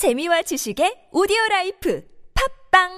재미와 지식의 오디오 life 팟빵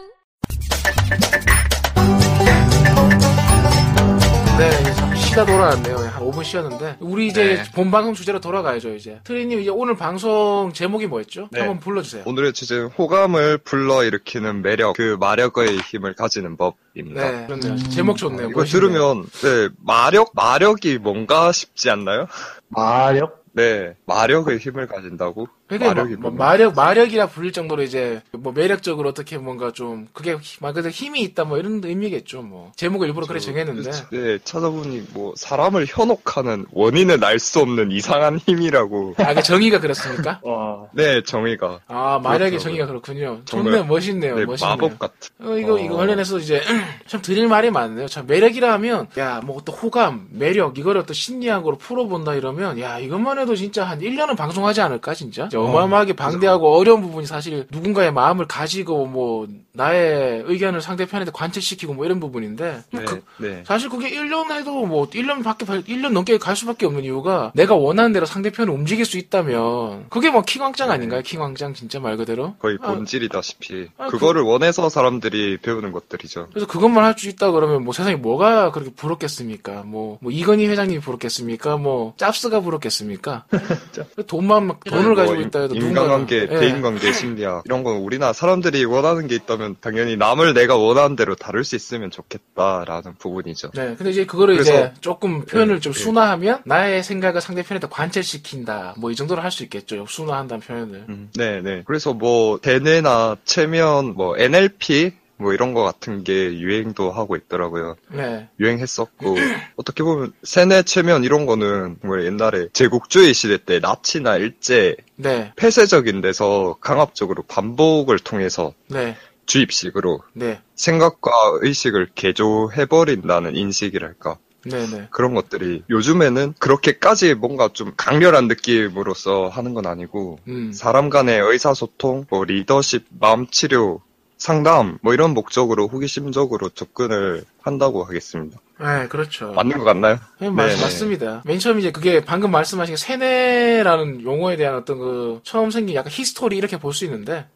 네, 이제 잠시 쉬다 돌아왔네요. 한 5분 쉬었는데. 우리 이제 네. 본 방송 주제로 돌아가야죠, 이제. 트리님, 이제 오늘 방송 제목이 뭐였죠? 네. 한번 불러주세요. 오늘의 주제는 호감을 불러 일으키는 매력, 그 마력의 힘을 가지는 법입니다. 네, 그렇네요. 제목 좋네요. 이거 멋있네요. 들으면, 네, 마력? 마력이 뭔가 싶지 않나요? 마력? 네, 마력의 힘을 가진다고? 마력이 뭐, 뭐 뭔가? 마력, 마력이라 불릴 정도로 이제, 뭐 매력적으로 어떻게 뭔가 좀, 그게 말 그대로 힘이 있다 뭐 이런 의미겠죠, 뭐. 제목을 일부러 그래 정했는데. 네, 찾아보니 뭐, 사람을 현혹하는 원인을 알 수 없는 이상한 힘이라고. 아, 그 정의가 그렇습니까? 와. 네, 정의가. 아, 마력의 그렇더라고요. 정의가 그렇군요. 정말, 좋네요, 멋있네요, 네, 멋있네요. 마법 같은. 어, 이거, 어. 이거 관련해서 이제, 참 드릴 말이 많네요. 참, 매력이라 하면, 야, 뭐, 또 호감, 매력, 이거를 또 심리학으로 풀어본다 이러면, 야, 이것만 해도 진짜 한 1년은 방송하지 않을까, 진짜? 진짜 어마어마하게 방대하고 어려운 부분이 사실 누군가의 마음을 가지고, 뭐, 나의 의견을 상대편한테 관철시키고 뭐 이런 부분인데, 네, 그- 네. 사실 그게 1년 해도 뭐 1년 밖에 1년 넘게 갈 수밖에 없는 이유가 내가 원하는 대로 상대편을 움직일 수 있다면 그게 뭐 킹왕짱 아닌가요? 킹왕짱 진짜 말 그대로. 거의 아, 본질이다시피. 아, 그거를 원해서 사람들이 배우는 것들이죠. 그래서 그것만 할 수 있다 그러면 뭐 세상에 뭐가 그렇게 부럽겠습니까? 뭐, 뭐 이건희 회장님이 부럽겠습니까? 뭐 짭스가 부럽겠습니까? 돈만 막 돈을 뭐 가지고 인- 있다 해도 인간관계, 예. 대인관계 심리학 이런 건 우리나 사람들이 원하는 게 있다면 당연히 남을 내가 원하는 대로 다룰 수 있으면 좋겠다라는 부분이죠. 네, 근데 이제 그거를 그래서- 이제 조금 표현을 네, 좀 네. 순화하면 나의 생각을 상대편한테 관철시킨다. 뭐 이 정도로 할 수 있겠죠. 순화한다는 표현을. 음, 네, 네. 그래서 뭐 대뇌나 체면, 뭐 NLP 뭐 이런 거 같은 게 유행도 하고 있더라고요. 네, 유행했었고 어떻게 보면 세뇌 체면 이런 거는 정말 옛날에 제국주의 시대 때 나치나 일제 네, 폐쇄적인 데서 강압적으로 반복을 통해서 네, 주입식으로 네, 생각과 의식을 개조해버린다는 인식이랄까. 네, 네. 그런 것들이 요즘에는 그렇게까지 뭔가 좀 강렬한 느낌으로서 하는 건 아니고 음. 사람 간의 의사소통, 뭐 리더십, 마음치료, 상담 뭐 이런 목적으로 호기심적으로 접근을 한다고 하겠습니다. 네, 그렇죠. 맞는 것 같나요? 네, 맞, 네네. 맞습니다. 맨 처음 이제 그게 방금 말씀하신 세뇌라는 용어에 대한 어떤 그 처음 생긴 약간 history 이렇게 볼 수 있는데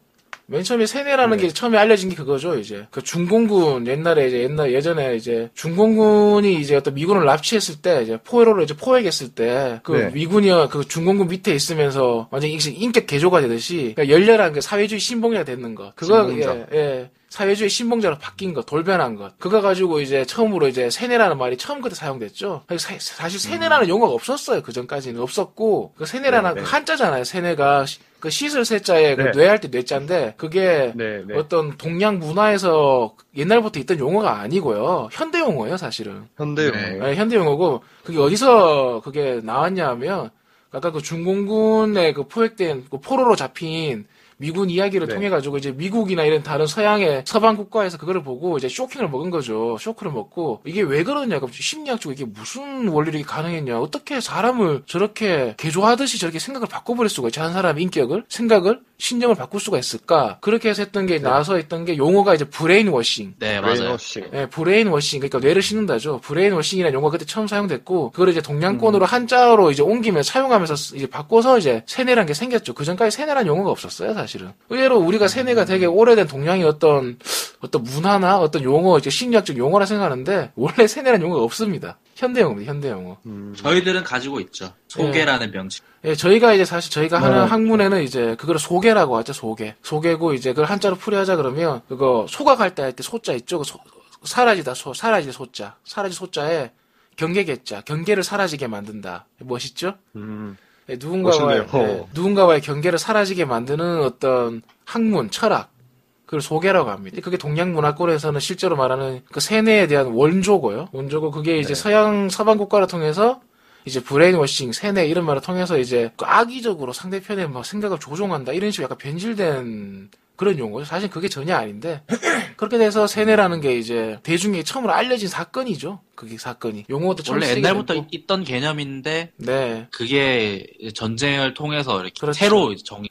맨 처음에 세뇌라는 네. 게 처음에 알려진 게 그거죠 이제 그 중공군 옛날에 이제 옛날 예전에 이제 중공군이 이제 어떤 미군을 납치했을 때 이제 포로로 이제 포획했을 때 그 네. 미군이 그 중공군 밑에 있으면서 완전 히 인격 개조가 되듯이 그러니까 열렬한 그 사회주의 신봉자가 되는 것 그거 신봉자. 예, 예. 사회주의 신봉자로 바뀐 것, 돌변한 것. 그거 가지고 이제 처음으로 이제 세뇌라는 말이 처음 그때 사용됐죠. 사- 사실 세뇌라는 용어가 없었어요. 그 전까지는 없었고 그 세뇌라는 음. 네, 그 네. 한자잖아요. 세뇌가 시- 그 씻을 세자에 그 네. 뇌할 때 뇌자인데 그게 네, 네. 어떤 동양 문화에서 옛날부터 있던 용어가 아니고요. 현대 용어예요, 사실은. 현대 네. 용어. 네, 현대 용어고 그게 어디서 그게 나왔냐면 아까 그 중공군에 그 포획된 그 포로로 잡힌 미군 이야기를 네. 통해 가지고 이제 미국이나 이런 다른 서양의 서방 국가에서 그거를 보고 이제 쇼킹을 먹은 거죠. 쇼크를 먹고 이게 왜 그러냐? 그럼 심리학적으로 이게 무슨 원리로 이게 가능했냐? 어떻게 사람을 저렇게 개조하듯이 저렇게 생각을 바꿔버릴 수가 있지? 한 사람의 인격을 생각을 신념을 바꿀 수가 있을까? 그렇게 해서 했던 게 나와서 있던 게 용어가 이제 brainwashing. 네, 맞아요. brainwashing. 예, brainwashing, 그러니까 뇌를 씻는다죠. brainwashing이라는 용어가 그때 처음 사용됐고, 그걸 이제 동양권으로 한자어로 이제 옮기면서 사용하면서 쓰- 이제 바꿔서 이제 세뇌라는 게 생겼죠. 그 전까지 세뇌라는 용어가 없었어요, 사실은. 의외로 우리가 세뇌가 되게 오래된 동양의 어떤, 어떤 문화나 어떤 용어, 이제 심리학적 용어라 생각하는데, 원래 세뇌라는 용어가 없습니다. 현대 용어입니다, 현대 용어. 음, 저희들은 가지고 있죠. 소개라는 명칭. 예, 저희가 이제 사실 저희가 하는 어. 네. 학문에는 이제 그거를 소개라고 하죠, 소개. 소개고 이제 그걸 한자로 풀이하자 그러면 그거 소각할 때 할 때 소자 있죠? 그 소- 사라지다 소, 사라질 소자. 사라질 소자에 경계겠자. 경계를 사라지게 만든다. 멋있죠? 음, 예, 누군가와의. 예, 누군가와의 경계를 사라지게 만드는 어떤 학문, 철학. 그걸 소개라고 합니다. 그게 동양 문화권에서는 실제로 말하는 그 세뇌에 대한 원조고요. 원조고 그게 이제 네. 서양 서방 국가를 통해서 이제 brainwashing, 세뇌 이런 말을 통해서 이제 그 악의적으로 상대편의 막 생각을 조종한다 이런 식으로 약간 변질된 그런 용어죠. 사실 그게 전혀 아닌데 그렇게 돼서 세뇌라는 게 이제 대중에게 처음으로 알려진 사건이죠. 그게 사건이 용어도 원래 옛날부터 됐고. 있던 개념인데 네, 그게 전쟁을 통해서 이렇게 그렇죠. 새로 정의.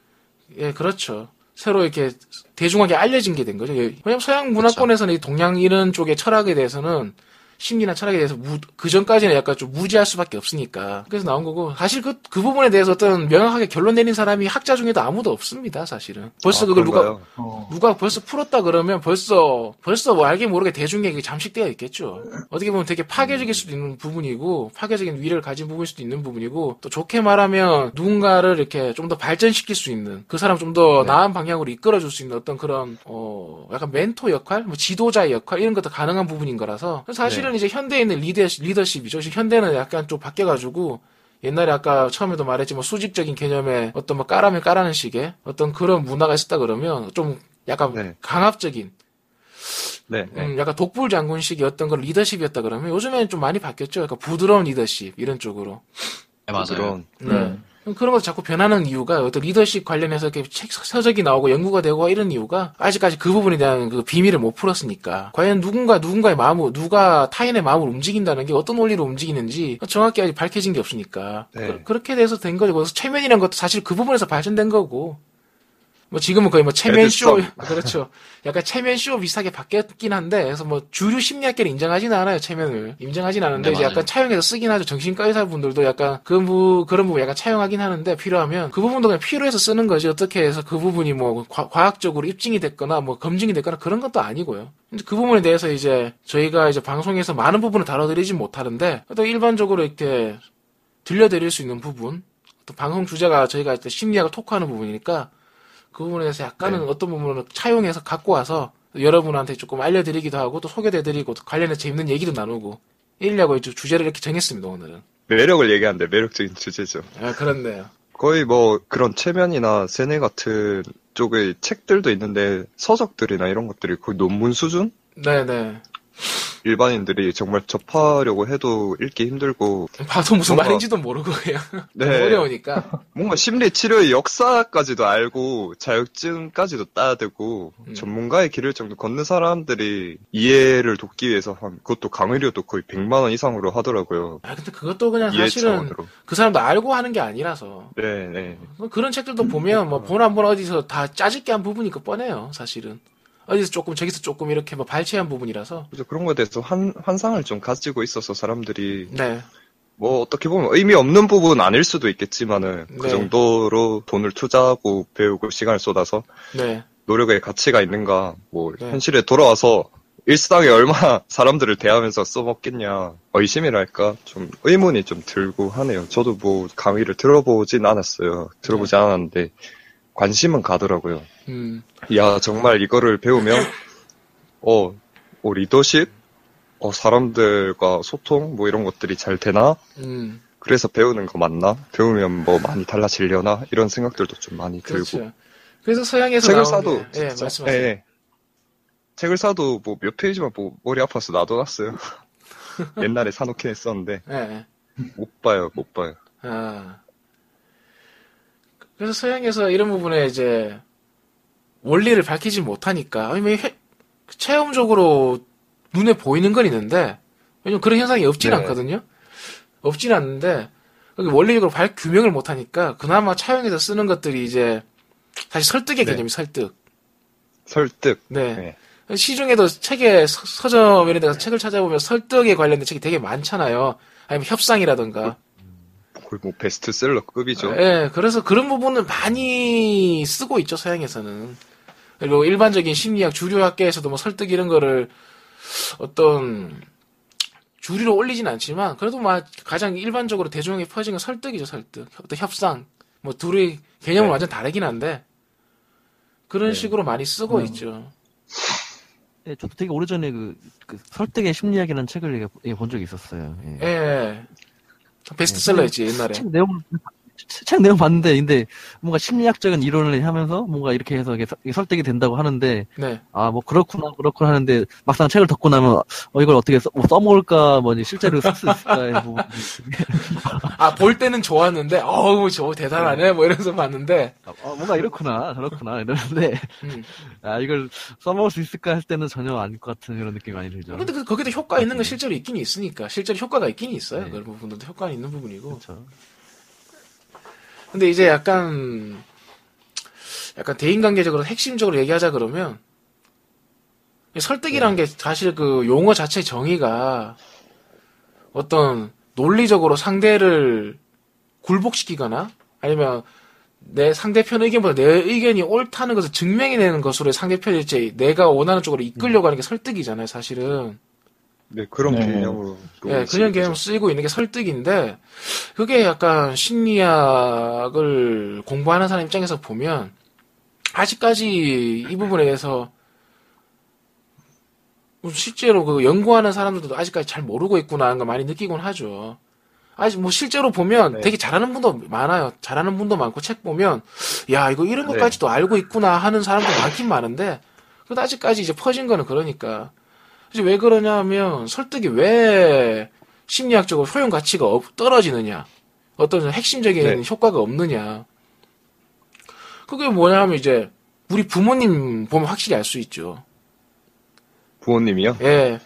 예, 그렇죠. 새로 이렇게 대중에게 알려진 게 된 거죠. 예, 왜냐면 서양 문화권에서는 이 동양 이런 쪽의 철학에 대해서는 심리나 철학에 대해서 무, 그 전까지는 약간 좀 무지할 수밖에 없으니까. 그래서 나온 거고, 사실 그, 그 부분에 대해서 어떤 명확하게 결론 내린 사람이 학자 중에도 아무도 없습니다, 사실은. 벌써 아, 그걸 누가, 그런가요? 어. 누가 벌써 풀었다 그러면 벌써, 벌써 뭐 알게 모르게 대중에 그게 잠식되어 있겠죠. 어떻게 보면 되게 파괴적일 수도 있는 부분이고, 파괴적인 위를 가진 부분일 수도 있는 부분이고, 또 좋게 말하면 누군가를 이렇게 좀 더 발전시킬 수 있는, 그 사람 좀더 네. 나은 방향으로 이끌어줄 수 있는 어떤 그런, 어, 약간 멘토 역할? 뭐 지도자의 역할? 이런 것도 가능한 부분인 거라서. 사실은 이제 현대에 있는 리더, 리더십이죠. 현대는 약간 좀 바뀌어가지고, 옛날에 아까 처음에도 말했지만 수직적인 개념의 어떤 뭐 까라면 까라는 식의 어떤 그런 문화가 있었다 그러면 좀 약간 네. 강압적인 네, 네. 음, 약간 독불 장군식의 어떤 그런 리더십이었다 그러면 요즘에는 좀 많이 바뀌었죠. 약간 부드러운 리더십 이런 쪽으로. 네, 맞아요. 그런 네. 그런 것도 자꾸 변하는 이유가 어떤 리더십 관련해서 이렇게 책 서적이 나오고 연구가 되고 이런 이유가 아직까지 그 부분에 대한 그 비밀을 못 풀었으니까 과연 누군가 누군가의 마음을 누가 타인의 마음을 움직인다는 게 어떤 원리로 움직이는지 정확히 아직 밝혀진 게 없으니까 네. 그, 렇게 돼서 된 거죠. 그래서 최면이라는 것도 사실 그 부분에서 발전된 거고 뭐 지금은 거의 뭐 체면 쇼 애드성. 그렇죠. 약간 체면 쇼 비슷하게 바뀌었긴 한데 그래서 뭐 주류 심리학계는 인정하지는 않아요 체면을 인정하진 않은데 네, 이제 맞아요. 약간 차용해서 쓰긴 하죠 정신과 의사분들도 약간 그 부, 그런 부분 약간 차용하긴 하는데 필요하면 그 부분도 그냥 필요해서 쓰는 거지 어떻게 해서 그 부분이 뭐 과, 과학적으로 입증이 됐거나 뭐 검증이 됐거나 그런 것도 아니고요. 근데 그 부분에 대해서 이제 저희가 이제 방송에서 많은 부분을 다뤄드리진 못하는데 또 일반적으로 이렇게 들려드릴 수 있는 부분 또 방송 주제가 저희가 심리학을 토크하는 부분이니까 그 부분에 대해서 약간은 네. 어떤 부분을 차용해서 갖고 와서 여러분한테 조금 알려드리기도 하고 또 소개해드리고 또 관련해서 재밌는 얘기도 나누고 이러려고 이제 주제를 이렇게 정했습니다 오늘은. 매력을 얘기하는데 매력적인 주제죠. 아 그렇네요. 거의 뭐 그런 체면이나 세뇌 같은 쪽의 책들도 있는데 서적들이나 이런 것들이 거의 논문 수준? 네네. 일반인들이 정말 접하려고 해도 읽기 힘들고 봐도 무슨 뭔가- 말인지도 모르고 그냥 네. 어려우니까. 뭔가 심리 치료의 역사까지도 알고 자격증까지도 따야 되고 음. 전문가의 길을 정도 걷는 사람들이 이해를 돕기 위해서 한 그것도 강의료도 거의 100만 원 이상으로 하더라고요. 아 근데 그것도 그냥 사실은 차원으로. 그 사람도 알고 하는 게 아니라서 네, 네. 뭐 그런 책들도 보면 뭐 본 한번 어디서 다 짜집게 한 부분이 그 뻔해요 사실은 어디서 조금 저기서 조금 이렇게 뭐 발췌한 부분이라서 그래서 그런 거에 대해서 한, 환상을 좀 가지고 있어서 사람들이 네 뭐 어떻게 보면 의미 없는 부분 아닐 수도 있겠지만은 그 네. 정도로 돈을 투자하고 배우고 시간을 쏟아서 네. 노력의 가치가 있는가 뭐 네. 현실에 돌아와서 일상에 얼마나 사람들을 대하면서 써먹겠냐 의심이랄까 좀 의문이 좀 들고 하네요. 저도 뭐 강의를 들어보진 않았어요. 들어보지 네. 않았는데 관심은 가더라고요. 음. 야 정말 이거를 배우면 어, 어, 리더십, 어 사람들과 소통 뭐 이런 것들이 잘 되나? 음. 그래서 배우는 거 맞나? 배우면 뭐 많이 달라지려나? 이런 생각들도 좀 많이 들고. 그렇죠. 그래서 서양에서 책을 사도 게, 예, 말씀하세요. 예, 예. 책을 사도 뭐 몇 페이지만 보고 머리 아파서 놔둬놨어요. 옛날에 사놓긴 했었는데 예, 예. 못 봐요, 못 봐요. 아. 그래서 서양에서 이런 부분에 이제 원리를 밝히지 못하니까 아니 뭐 회- 체험적으로 눈에 보이는 건 있는데 왜냐면 그런 현상이 없진 네. 않거든요. 없진 않는데 원리적으로 발 규명을 못하니까 그나마 차용해서 쓰는 것들이 이제 사실 설득의 네. 개념이 설득. 설득. 네. 네. 시중에도 책에 서- 서점 이런 데서 책을 찾아보면 설득에 관련된 책이 되게 많잖아요. 아니면 협상이라든가. 거의 뭐 베스트셀러급이죠. 예, 그래서 그런 부분은 많이 쓰고 있죠, 서양에서는. 그리고 일반적인 심리학 주류 학계에서도 뭐 설득 이런 거를 어떤 주류로 올리진 않지만 그래도 막 가장 일반적으로 대중에게 퍼진 건 설득이죠, 설득. 어떤 협상. 뭐 둘의 개념은 네. 완전 다르긴 한데 그런 네. 식으로 많이 쓰고 음. 있죠. 예, 저도 되게 오래전에 그, 그 설득의 심리학이라는 책을 얘기 본 적이 있었어요. 예. 예. 베스트셀러였지, 옛날에. 책 내용 책 내용 봤는데 근데 뭔가 심리학적인 이론을 하면서 뭔가 이렇게 해서 이게 설득이 된다고 하는데 네. 아뭐 그렇구나 그렇구나 하는데 막상 책을 덮고 나면 어 이걸 어떻게 써, 뭐 써먹을까 뭐 실제로 쓸 수 있을까 뭐 아, 볼 때는 좋았는데, 어우, 저 대단하네, 뭐 이러면서 봤는데, 어, 뭔가 이렇구나 저렇구나 이러는데 음. 아 이걸 써먹을 수 있을까 할 때는 전혀 아닐 것 같은 그런 느낌이 많이 들죠. 근데 그- 거기도 효과 있는 건 실제로 있긴 있으니까 실제로 효과가 있긴 있어요 네. 그런 부분들도 효과는 있는 부분이고 그렇죠. 근데 이제 약간 약간 대인관계적으로 핵심적으로 얘기하자 그러면 설득이란 게 사실 그 용어 자체 정의가 어떤 논리적으로 상대를 굴복시키거나 아니면 내 상대편 의견보다 내 의견이 옳다는 것을 증명해내는 것으로 상대편이 이제 내가 원하는 쪽으로 이끌려고 하는 게 설득이잖아요, 사실은. 네, 그런 네. 개념으로. 예, 그런 개념 쓰이고 있는 게 설득인데, 그게 약간 심리학을 공부하는 사람 입장에서 보면, 아직까지 이 부분에 대해서, 실제로 그 연구하는 사람들도 아직까지 잘 모르고 있구나 하는 걸 많이 느끼곤 하죠. 아직 뭐 실제로 보면 네. 되게 잘하는 분도 많아요. 잘하는 분도 많고 책 보면, 야, 이거 이런 것까지도 알고 있구나 하는 사람도 많긴 많은데, 그래도 아직까지 이제 퍼진 거는 그러니까. 이제 왜 그러냐 하면 설득이 왜 심리학적으로 효용 가치가 없- 떨어지느냐. 어떤 핵심적인 네. 효과가 없느냐. 그게 뭐냐 하면 이제 우리 부모님 보면 확실히 알 수 있죠. 부모님이요? 예.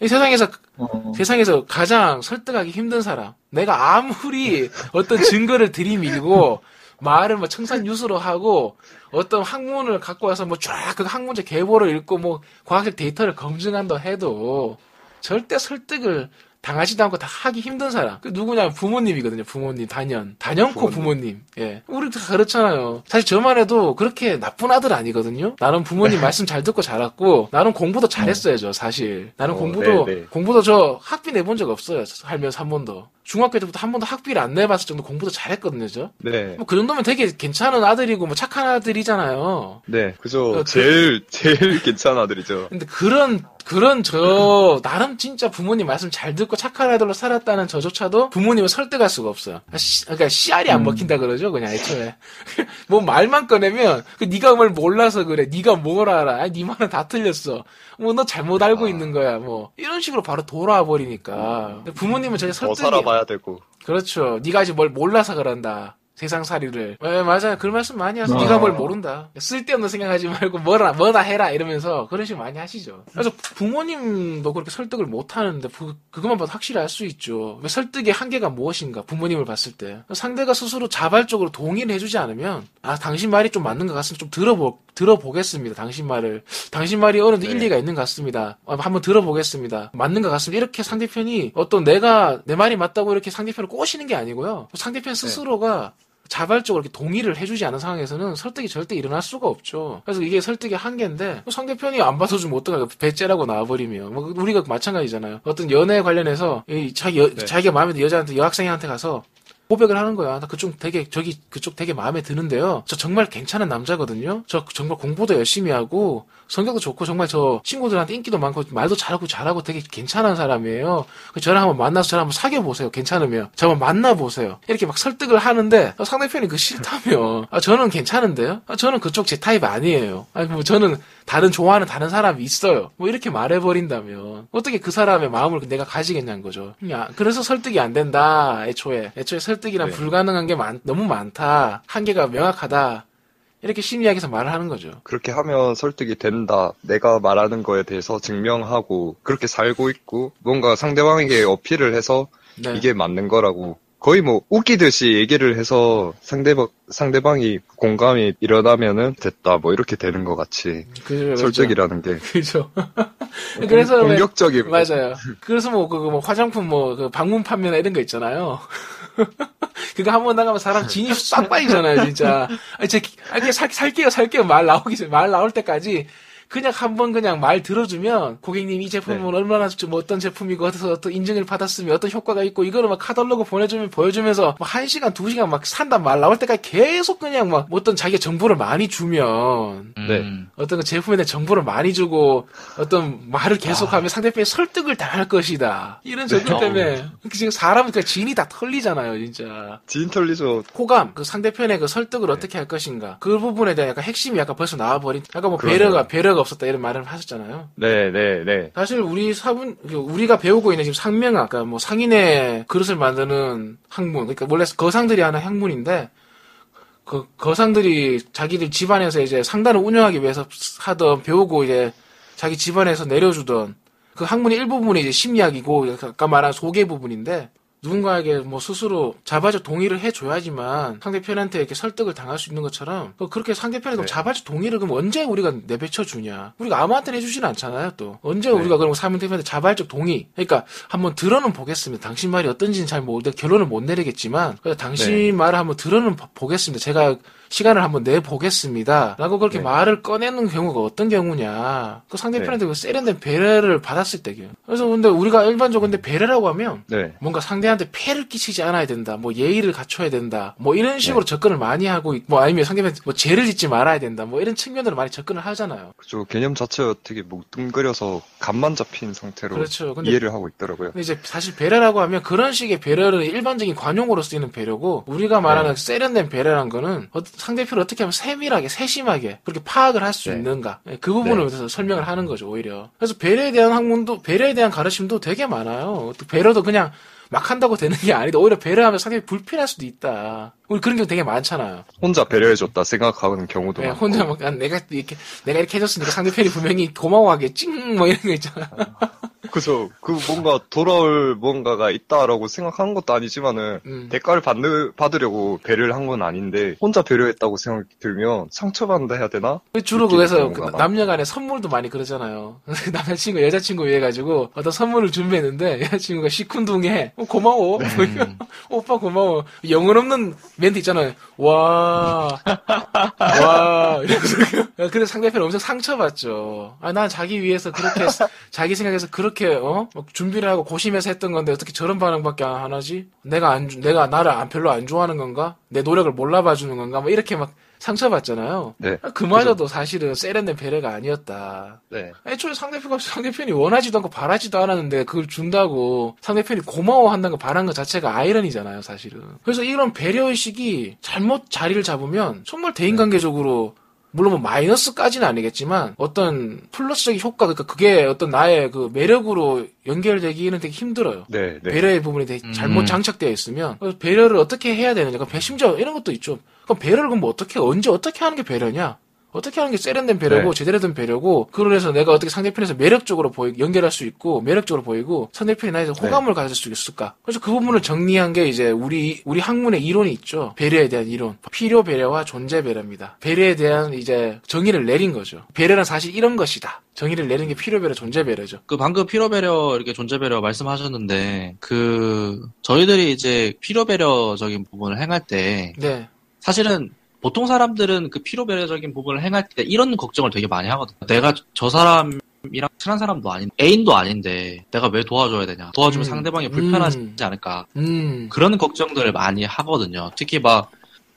이 세상에서 어, 세상에서 가장 설득하기 힘든 사람. 내가 아무리 어떤 증거를 들이밀고 말을 뭐 청산 유수로 하고 어떤 학문을 갖고 와서 뭐 쫙 그 학문제 계보를 읽고 뭐 과학적 데이터를 검증한다 해도 절대 설득을 당하지도 않고 다 하기 힘든 사람. 그 누구냐면 부모님이거든요. 부모님, 단연. 단연코 부모님. 예. 우리도 다 그렇잖아요. 사실 저만 해도 그렇게 나쁜 아들 아니거든요. 나는 부모님 말씀 잘 듣고 자랐고, 나는 공부도 잘했어요, 저 사실. 나는 어, 공부도, 네, 네. 공부도 저 학비 내본 적 없어요. 살면서 한 번도. 중학교 때부터 한 번도 학비를 안 내봤을 정도 공부도 잘했거든요, 저. 네. 뭐 그 정도면 되게 괜찮은 아들이고, 뭐 착한 아들이잖아요. 네. 그죠. 그- 제일, 제일 괜찮은 아들이죠. 근데 그런 그런 저 나름 진짜 부모님 말씀 잘 듣고 착한 아들로 살았다는 저조차도 부모님을 설득할 수가 없어요. 아, 씨- 그러니까 씨알이 안 먹힌다 그러죠, 그냥 애초에. 뭐 말만 꺼내면 그 네가 뭘 몰라서 그래, 네가 뭘 알아, 아니, 네 말은 다 틀렸어. 뭐 너 잘못 알고 있는 거야, 뭐 이런 식으로 바로 돌아와 버리니까 근데 부모님은 저게 더 설득이 살아봐야 되고. 그렇죠. 네가 아직 뭘 몰라서 그런다. 세상살이를. 네, 맞아요. 그런 말씀 많이 하세요. 어. 네가 뭘 모른다. 쓸데없는 생각하지 말고 뭐라 뭐나 해라 이러면서 그런 식으로 많이 하시죠. 그래서 부모님도 그렇게 설득을 못 하는데 그, 그것만 봐도 확실히 알 수 있죠. 왜 설득의 한계가 무엇인가? 부모님을 봤을 때 상대가 스스로 자발적으로 동의를 해주지 않으면 아 당신 말이 좀 맞는 것 같으면 좀 들어보 들어보겠습니다. 당신 말을 당신 말이 어느 정도 네. 일리가 있는 것 같습니다. 어, 한번 들어보겠습니다. 맞는 것 같습니다. 이렇게 상대편이 어떤 내가 내 말이 맞다고 이렇게 상대편을 꼬시는 게 아니고요. 상대편 스스로가 자발적으로 이렇게 동의를 해주지 않은 상황에서는 설득이 절대 일어날 수가 없죠. 그래서 이게 설득의 한계인데 상대편이 안 받아주면 어떡하요 배째라고 나와버리면 뭐 우리가 마찬가지잖아요. 어떤 연애 관련해서 이 자기 여- 네. 자기가 마음에 드는 여자한테 여학생한테 가서 고백을 하는 거야. 나 그쪽 되게 저기 그쪽 되게 마음에 드는데요. 저 정말 괜찮은 남자거든요. 저 정말 공부도 열심히 하고 성격도 좋고 정말 저 친구들한테 인기도 많고 말도 잘하고 잘하고 되게 괜찮은 사람이에요. 그 저랑 한번 만나서 저랑 한번 사귀어 보세요. 괜찮으면 저 한번 만나 보세요. 이렇게 막 설득을 하는데 어, 상대편이 그 싫다면 아, 저는 괜찮은데요. 아, 저는 그쪽 제 타입 아니에요. 아니 뭐 저는 다른 좋아하는 다른 사람이 있어요. 뭐 이렇게 말해버린다면 어떻게 그 사람의 마음을 내가 가지겠냐는 거죠. 야, 그래서 설득이 안 된다. 애초에 애초에 설 득이란 네. 불가능한 게 많- 너무 많다. 한계가 명확하다. 이렇게 심리학에서 말을 하는 거죠. 그렇게 하면 설득이 된다. 내가 말하는 거에 대해서 증명하고 그렇게 살고 있고 뭔가 상대방에게 어필을 해서 네. 이게 맞는 거라고 거의 뭐 웃기듯이 얘기를 해서 상대방 상대방이 공감이 일어나면은 됐다. 뭐 이렇게 되는 것 같이 그죠, 설득이라는 게 그죠. 그래서 왜- 공격적이고 맞아요. 그래서 뭐, 그, 뭐, 화장품 뭐, 그, 방문 판매나 이런 거 있잖아요. 그거 한 번 나가면 사람 진이 싹 빠지잖아요, 진짜. 아니, 제, 아니, 살, 살게요, 살게요. 말 나오기 전, 말 나올 때까지. 그냥 한번 그냥 말 들어주면 고객님 이 제품은 얼마나 좀 어떤 제품이고 어디서 어떤 인증을 받았으면 어떤 효과가 있고 이거를 막 카탈로그 보내주면 보여주면서 막한 시간 두 시간 막 산다 말 나올 때까지 계속 그냥 막 어떤 자기 정보를 많이 주면 네. 음. 어떤 그 제품에 대한 정보를 많이 주고 어떤 말을 계속하면 상대편이 설득을 당할 것이다. 이런 전조 때문에 지금 사람은 그 진이 다 털리잖아요, 진짜. 지인 털리죠. 호감, 그 상대편의 그 설득을 어떻게 할 것인가. 그 부분에 대한 약간 핵심이 약간 벌써 나와버린. 약간 뭐 그러네요. 배려가 배려 가 없었다 이런 말을 하셨잖아요. 네, 네, 네. 사실 우리 사분 그 우리가 배우고 있는 지금 상명학, 그러니까 뭐 상인의 그릇을 만드는 학문, 그러니까 원래 거상들이 하는 학문인데 그 거상들이 자기들 집안에서 이제 상단을 운영하기 위해서 하던 배우고 이제 자기 집안에서 내려주던 그 학문의 일부분이 이제 심리학이고 아까 말한 소개 부분인데 누군가에게 뭐 스스로 자발적 동의를 해줘야지만 상대편한테 이렇게 설득을 당할 수 있는 것처럼 그 그렇게 상대편이 그럼 네. 자발적 동의를 그럼 언제 우리가 내뱉쳐 주냐? 우리가 아무한테나 해주지는 않잖아요. 또 언제 네. 우리가 그럼 상대편한테 자발적 동의? 그러니까 한번 들어는 보겠습니다. 당신 말이 어떤지는 잘 모르 결론을 못 내리겠지만 그래서 당신 네. 말을 한번 들어는 보- 보겠습니다. 제가 시간을 한번 내 보겠습니다. 라고 그렇게 네. 말을 꺼내는 경우가 어떤 경우냐? 그 상대편한테 그 세련된 배려를 받았을 때요. 그래서 근데 우리가 일반적으로 근데 배려라고 하면 네. 뭔가 상대한 테 폐를 끼치지 않아야 된다. 뭐 예의를 갖춰야 된다. 뭐 이런 식으로 네. 접근을 많이 하고 있- 뭐 아니면 상대편 뭐 죄를 짓지 말아야 된다. 뭐 이런 측면으로 많이 접근을 하잖아요. 그죠. 개념 자체가 되게 뭉뚱그려서 감만 잡힌 상태로 그렇죠. 근데 이해를 하고 있더라고요. 근데 이제 사실 배려라고 하면 그런 식의 배려는 일반적인 관용으로 쓰이는 배려고 우리가 말하는 네. 세련된 배려란 거는 어- 상대편을 어떻게 하면 세밀하게 세심하게 그렇게 파악을 할수 네. 있는가 예, 그 부분을 네. 위해서 설명을 하는 거죠 오히려 그래서 배려에 대한 학문도 배려에 대한 가르침도 되게 많아요 또 배려도 그냥 막 한다고 되는 게 아니다. 오히려 배려하면 상대편이 불편할 수도 있다. 우리 그런 경우 되게 많잖아요. 혼자 배려해줬다 생각하는 경우도 예, 많고. 혼자 막 아, 내가 이렇게 내가 이렇게 해줬으니까 상대편이 분명히 고마워하겠지? 뭐 이런 거 있잖아 그죠. 그 뭔가 돌아올 뭔가가 있다라고 생각하는 것도 아니지만은 음. 대가를 받는, 받으려고 배려를 한 건 아닌데 혼자 배려했다고 생각이 들면 상처받는다 해야 되나? 주로 느끼는 그래서 그. 남녀간에 선물도 많이 그러잖아요. 남자친구, 여자친구 위해 가지고 어떤 선물을 준비했는데 여자친구가 시큰둥해. 어, 고마워. 네. 음. 오빠 고마워. 영혼 없는 멘트 있잖아요. 와, 와. 이러면서 그- 그래서 상대편 엄청 상처받죠. 아, 난 자기 위해서 그렇게 자기 생각해서 그렇게 어막 준비를 하고 고심해서 했던 건데 어떻게 저런 반응밖에 안 하지? 내가 안 주- 내가 나를 안 별로 안 좋아하는 건가? 내 노력을 몰라 봐 주는 건가? 뭐 이렇게 막 상처받잖아요. 네. 그마저도 사실은 세련된 배려가 아니었다. 네. 애초에 상대편가 상대편이 원하지도 않고 바라지도 않았는데 그걸 준다고 상대편이 고마워한다는 거 바라는 것 자체가 아이러니잖아요, 사실은. 그래서 이런 배려 의식이 잘못 자리를 잡으면 정말 대인관계적으로 물론 뭐 마이너스까지는 아니겠지만 어떤 플러스적인 효과 그러니까 그게 어떤 나의 그 매력으로 연결되기는 되게 힘들어요. 네. 네. 배려의 부분이 되게 음. 잘못 장착되어 있으면 그래서 배려를 어떻게 해야 되느냐. 그럼 배- 심지어 이런 것도 있죠. 그럼 배려를 그럼 뭐 어떻게 언제 어떻게 하는 게 배려냐? 어떻게 하는 게 세련된 배려고 네. 제대로 된 배려고 그러해서 내가 어떻게 상대편에서 매력적으로 보이 연결할 수 있고 매력적으로 보이고 상대편이 나에게 네. 호감을 가질 수 있을까? 그래서 그 부분을 정리한 게 이제 우리 우리 학문의 이론이 있죠. 배려에 대한 이론. 필요 배려와 존재 배려입니다. 배려에 대한 이제 정의를 내린 거죠. 배려는 사실 이런 것이다. 정의를 내린 게 필요 배려, 존재 배려죠. 그 방금 필요 배려 이렇게 존재 배려 말씀하셨는데 그 저희들이 이제 필요 배려적인 부분을 행할 때 네. 사실은 보통 사람들은 그 필요 배려적인 부분을 행할 때 이런 걱정을 되게 많이 하거든요. 내가 저 사람 이랑 친한 사람도 아닌 애인도 아닌데 내가 왜 도와줘야 되냐? 도와주면 음. 상대방이 불편하지 음. 않을까? 음. 그런 걱정들을 많이 하거든요. 특히 막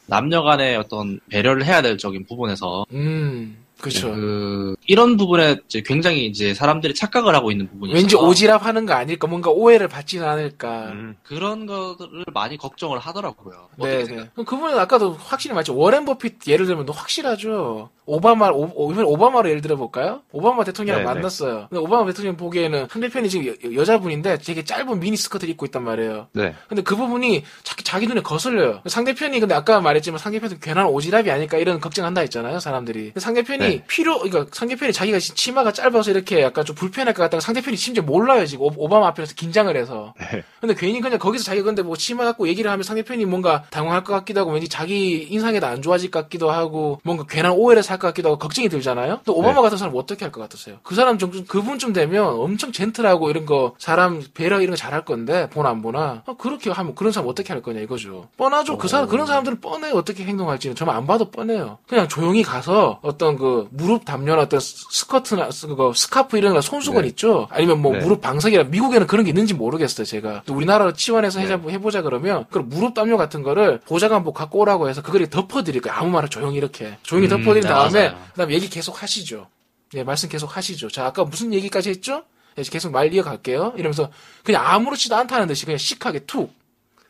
남녀 간의 어떤 배려를 해야 될 적인 부분에서 음. 그렇죠. 그 이런 부분에 이제 굉장히 이제 사람들이 착각을 하고 있는 부분이 왠지 오지랖 하는 거 아닐까, 뭔가 오해를 받지는 않을까. 음. 그런 것들을 많이 걱정을 하더라고요. 네, 네. 그럼 그분은 아까도 확실히 맞죠. 워렌 버핏 예를 들면 너 확실하죠. 오바마, 오, 이번 오바마로 예를 들어 볼까요? 오바마 대통령이랑 네, 네. 만났어요. 근데 오바마 대통령 보기에는 상대편이 지금 여, 자분인데 되게 짧은 미니 스커트를 입고 있단 말이에요. 네. 근데 그 부분이 자기, 자기 눈에 거슬려요. 상대편이 근데 아까 말했지만 상대편이 괜한 오지랖이 아닐까 이런 걱정한다 했잖아요, 사람들이. 상대편이 네. 필요, 그러니까 상대편이 자기가 치마가 짧아서 이렇게 약간 좀 불편할 것 같다가 상대편이 심지어 몰라요, 지금 오- 오바마 앞에서 긴장을 해서. 네. 근데 괜히 그냥 거기서 자기가 근데 뭐 치마 갖고 얘기를 하면 상대편이 뭔가 당황할 것 같기도 하고 왠지 자기 인상에도 안 좋아질 것 같기도 하고 뭔가 괜한 오해를 살 것 같기도 하고 걱정이 들잖아요. 또 오바마 네. 같은 사람 어떻게 할 것 같으세요? 그 사람 좀 그분쯤 되면 엄청 gentle하고 이런 거 사람 배려 이런 거 잘할 건데 보나 안 보나 아, 그렇게 하면 그런 사람 어떻게 할 거냐 이거죠. 뻔하죠. 그 사람 그런 사람들은 뻔해요. 어떻게 행동할지는 저는 안 봐도 뻔해요. 그냥 조용히 가서 어떤 그 무릎 담요나 어떤 스커트나 스- 그거 스카프 이런 거 손수건 네. 있죠. 아니면 뭐 네. 무릎 방석이라 미국에는 그런 게 있는지 모르겠어요. 제가 또 우리나라로 치환해서 해자- 네. 해보자 그러면 그 무릎 담요 같은 거를 보좌관보고 갖고 오라고 해서 그걸 덮어드릴 거예요. 아무 말을 조용히 이렇게 조용히 음, 덮어드린 네, 다음에 맞아요. 그다음에 얘기 계속 하시죠. 예, 말씀 계속 하시죠. 자, 아까 무슨 얘기까지 했죠? 예, 계속 말 이어갈게요. 이러면서 그냥 아무렇지도 않다는 듯이 그냥 시크하게 툭.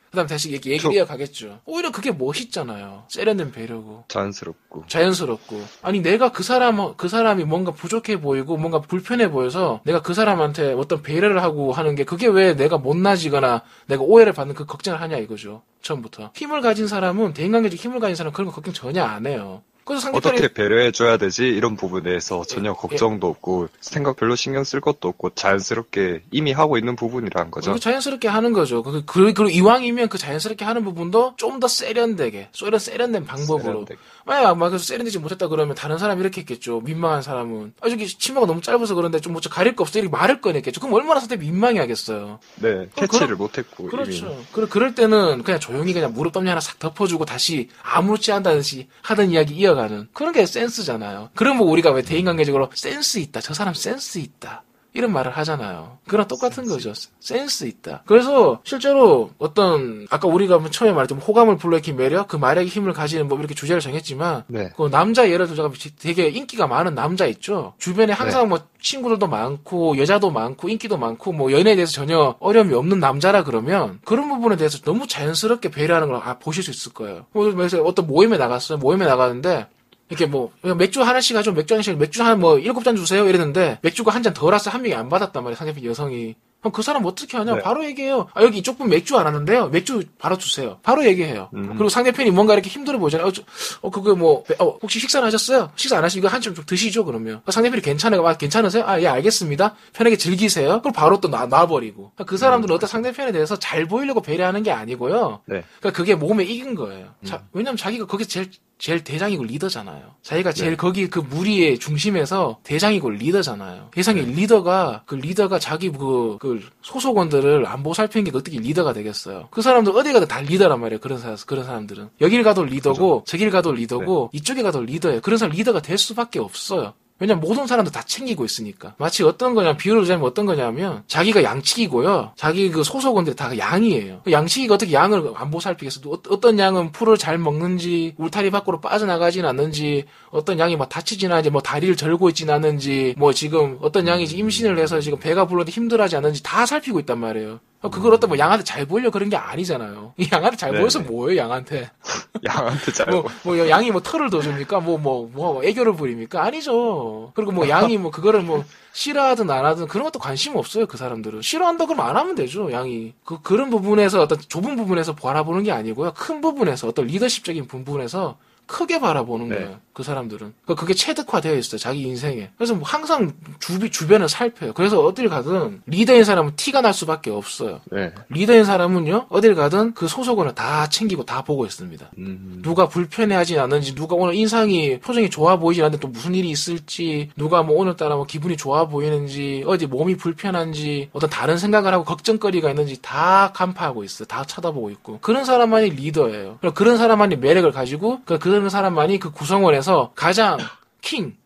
그 다음 다시 얘기, 얘기 툭. 이어가겠죠. 오히려 그게 멋있잖아요. 세련된 배려고. 자연스럽고. 자연스럽고. 아니, 내가 그 사람, 그 사람이 뭔가 부족해 보이고, 뭔가 불편해 보여서, 내가 그 사람한테 어떤 배려를 하고 하는 게, 그게 왜 내가 못나지거나, 내가 오해를 받는 그 걱정을 하냐, 이거죠. 처음부터. 힘을 가진 사람은, 대인관계적 힘을 가진 사람은 그런 거 걱정 전혀 안 해요. 그래서 상대편이 어떻게 배려해줘야 되지? 이런 부분에서 전혀 예. 걱정도 없고, 생각 별로 신경 쓸 것도 없고, 자연스럽게 이미 하고 있는 부분이라는 거죠. 그 자연스럽게 하는 거죠. 그, 그, 그 이왕이면 그 자연스럽게 하는 부분도 좀 더 세련되게, 세련, 세련된 방법으로. 세련되게. 만약 막 그래서 세련되지 못했다 그러면 다른 사람이 이렇게 했겠죠. 민망한 사람은. 아, 저기 치마가 너무 짧아서 그런데 좀 뭐 가릴 거 없어. 이렇게 말을 꺼냈겠죠. 그럼 얼마나 상대 민망해 하겠어요. 네, 캐치를 못했고. 그렇죠. 그, 그럴 때는 그냥 조용히 그냥 무릎 덤니 하나 싹 덮어주고 다시 아무렇지 않다듯이 하던 이야기 이어가는 그런 게 센스잖아요. 그러면 우리가 왜 대인관계적으로 센스 있다. 저 사람 센스 있다. 이런 말을 하잖아요. 그랑 똑같은 거죠. 센스 있다. 그래서 실제로 어떤 아까 우리가 처음에 말했던 호감을 불러일으킨 매력, 그 매력의 힘을 가지는 뭐 이렇게 주제를 정했지만 네. 그 남자 예를 들자면 되게 인기가 많은 남자 있죠. 주변에 항상 뭐 친구들도 많고 여자도 많고 인기도 많고 뭐 연애에 대해서 전혀 어려움이 없는 남자라 그러면 그런 부분에 대해서 너무 자연스럽게 배려하는 걸 아, 보실 수 있을 거예요. 뭐 그래서 어떤 모임에 나갔어요. 모임에 나가는데 이렇게 뭐 맥주 하나씩 가지고 맥주 하나씩 맥주 한 뭐 일곱 잔 주세요 이랬는데 맥주가 한잔더 와서 한 명이 안 받았단 말이에요. 상대편 여성이. 그럼 그 사람 어떻게 하냐? 네. 바로 얘기해요. 아, 여기 이쪽 분 맥주 안 하는데요. 맥주 바로 주세요. 바로 얘기해요. 음. 그리고 상대편이 뭔가 이렇게 힘들어 보이잖아요. 어, 저- 어, 그거 뭐, 어, 혹시 식사는 하셨어요? 식사 안 하시고 이거 한점 좀 드시죠, 그러면. 아, 상대편이 괜찮아요. 아, 괜찮으세요? 아, 예, 알겠습니다. 편하게 즐기세요. 그럼 바로 또 놔, 놔버리고. 그 사람들은 어떤 상대편에 대해서 잘 보이려고 배려하는 게 아니고요. 네. 그러니까 그게 몸에 익은 거예요. 자, 왜냐면 자기가 거기 제일 제일 대장이고 리더잖아요. 자기가 제일 네. 거기 그 무리의 중심에서 대장이고 리더잖아요. 세상에 리더가 그 리더가 자기 그, 그 소속원들을 안 보고 살피는 게 어떻게 리더가 되겠어요? 그 사람들 어디 가도 다 리더란 말이에요. 그런 사람 그런 사람들은 여길 가도 리더고 저길 가도 리더고 이쪽에 가도 리더예요. 그런 사람 리더가 될 수밖에 없어요. 왜냐면 모든 사람들 다 챙기고 있으니까. 마치 어떤 거냐, 비유를 들자면 어떤 거냐면, 자기가 양치기고요. 자기 그 소속원들이 다 양이에요. 그 양치기가 어떻게 양을 안 보살피겠어? 어- 어떤 양은 풀을 잘 먹는지, 울타리 밖으로 빠져나가진 않는지, 어떤 양이 뭐 다치진 않는지, 뭐 다리를 절고 있진 않는지, 뭐 지금 어떤 양이 임신을 해서 지금 배가 불러도 힘들어하지 않는지 다 살피고 있단 말이에요. 어, 그걸 어떤 뭐 양한테 잘 보이려 그런 게 아니잖아요. 이 양한테 잘 네, 보여서 네. 뭐예요, 양한테? 양한테 잘 뭐, 뭐, 양이 뭐 털을 더 줍니까? 뭐, 뭐, 뭐, 애교를 부립니까? 아니죠. 그리고 뭐, 양이 뭐, 그거를 뭐, 싫어하든 안 하든 그런 것도 관심 없어요, 그 사람들은. 싫어한다 그러면 안 하면 되죠, 양이. 그, 그런 부분에서 어떤 좁은 부분에서 바라보는 게 아니고요. 큰 부분에서, 어떤 리더십적인 부분에서 크게 바라보는 네. 거예요. 그 사람들은. 그러니까 그게 체득화되어 있어요. 자기 인생에. 그래서 뭐 항상 주비, 주변을 살펴요. 그래서 어딜 가든 리더인 사람은 티가 날 수밖에 없어요. 네. 리더인 사람은요, 어딜 가든 그 소속원을 다 챙기고 다 보고 있습니다. 음, 누가 불편해하지 않는지, 누가 오늘 인상이, 표정이 좋아 보이지 않는데 또 무슨 일이 있을지, 누가 뭐 오늘따라 뭐 기분이 좋아 보이는지, 어디 몸이 불편한지, 어떤 다른 생각을 하고 걱정거리가 있는지 다 간파하고 있어요. 다 쳐다보고 있고. 그런 사람만이 리더예요. 그런 사람만이 매력을 가지고, 그- 그런 사람만이 그 구성원에서 가장 킹,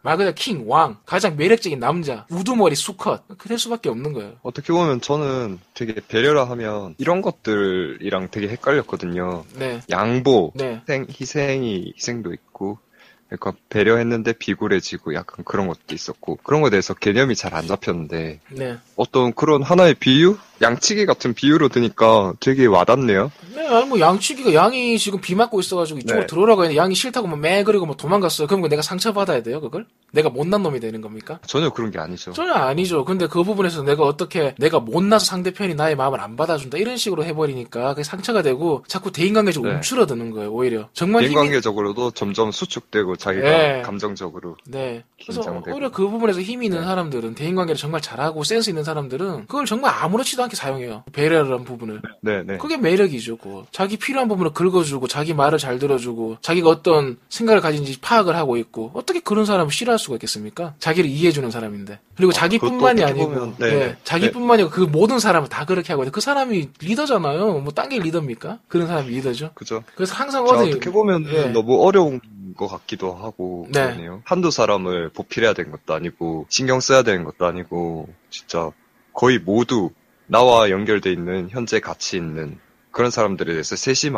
말 그대로 킹, 왕, 가장 매력적인 남자, 우두머리 수컷, 될 수밖에 없는 거예요. 어떻게 보면 저는 되게 배려라 하면 이런 것들이랑 되게 헷갈렸거든요. 네, 양보, 네. 희생, 희생이 희생도 있고, 그러니까 배려했는데 비굴해지고 약간 그런 것도 있었고 그런 거에 대해서 개념이 잘 안 잡혔는데 네. 어떤 그런 하나의 비유, 양치기 같은 비유로 드니까 되게 와닿네요. 네, 아니 뭐 양치기가 양이 지금 비 맞고 있어가지고 이쪽으로 네. 들어오라고 했는데 양이 싫다고 뭐매 그리고 뭐 도망갔어요. 그럼 내가 상처 받아야 돼요, 그걸? 내가 못난 놈이 되는 겁니까? 전혀 그런 게 아니죠. 전혀 아니죠. 근데 그 부분에서 내가 어떻게 내가 못나서 상대편이 나의 마음을 안 받아준다 이런 식으로 해버리니까 그게 상처가 되고 자꾸 대인관계적으로 네. 움츠러드는 거예요. 오히려 정말 힘이 인간계적으로도 점점 수축되고 자기가 네. 감정적으로 네. 그래서 긴장되고. 오히려 그 부분에서 힘이 있는 네. 사람들은 대인관계를 정말 잘하고 센스 있는 사람들은 그걸 정말 아무렇지도 않게 사용해요. 배려라는 부분을. 네 네 그게 매력이죠. 그거. 자기 필요한 부분을 긁어주고 자기 말을 잘 들어주고 자기가 어떤 생각을 가진지 파악을 하고 있고 어떻게 그런 사람을 싫어할 수가 있겠습니까? 자기를 이해해주는 사람인데 그리고 자기뿐만이 아, 그것도 어떻게 아니고 보면, 네, 예, 네. 자기뿐만이 아니고 그 모든 사람을 다 그렇게 하고 그 사람이 리더잖아요. 뭐 딴 게 리더입니까? 그런 사람이 리더죠. 그죠. 그래서 항상 자, 어디 어떻게 보면 예. 너무 어려운 것 같기도 하고 네. 그러네요. 한두 사람을 보필해야 되는 것도 아니고 신경 써야 되는 것도 아니고 진짜 거의 모두 나와 연결돼 있는 현재 가치 있는 그런 사람들에 대해서 세심하게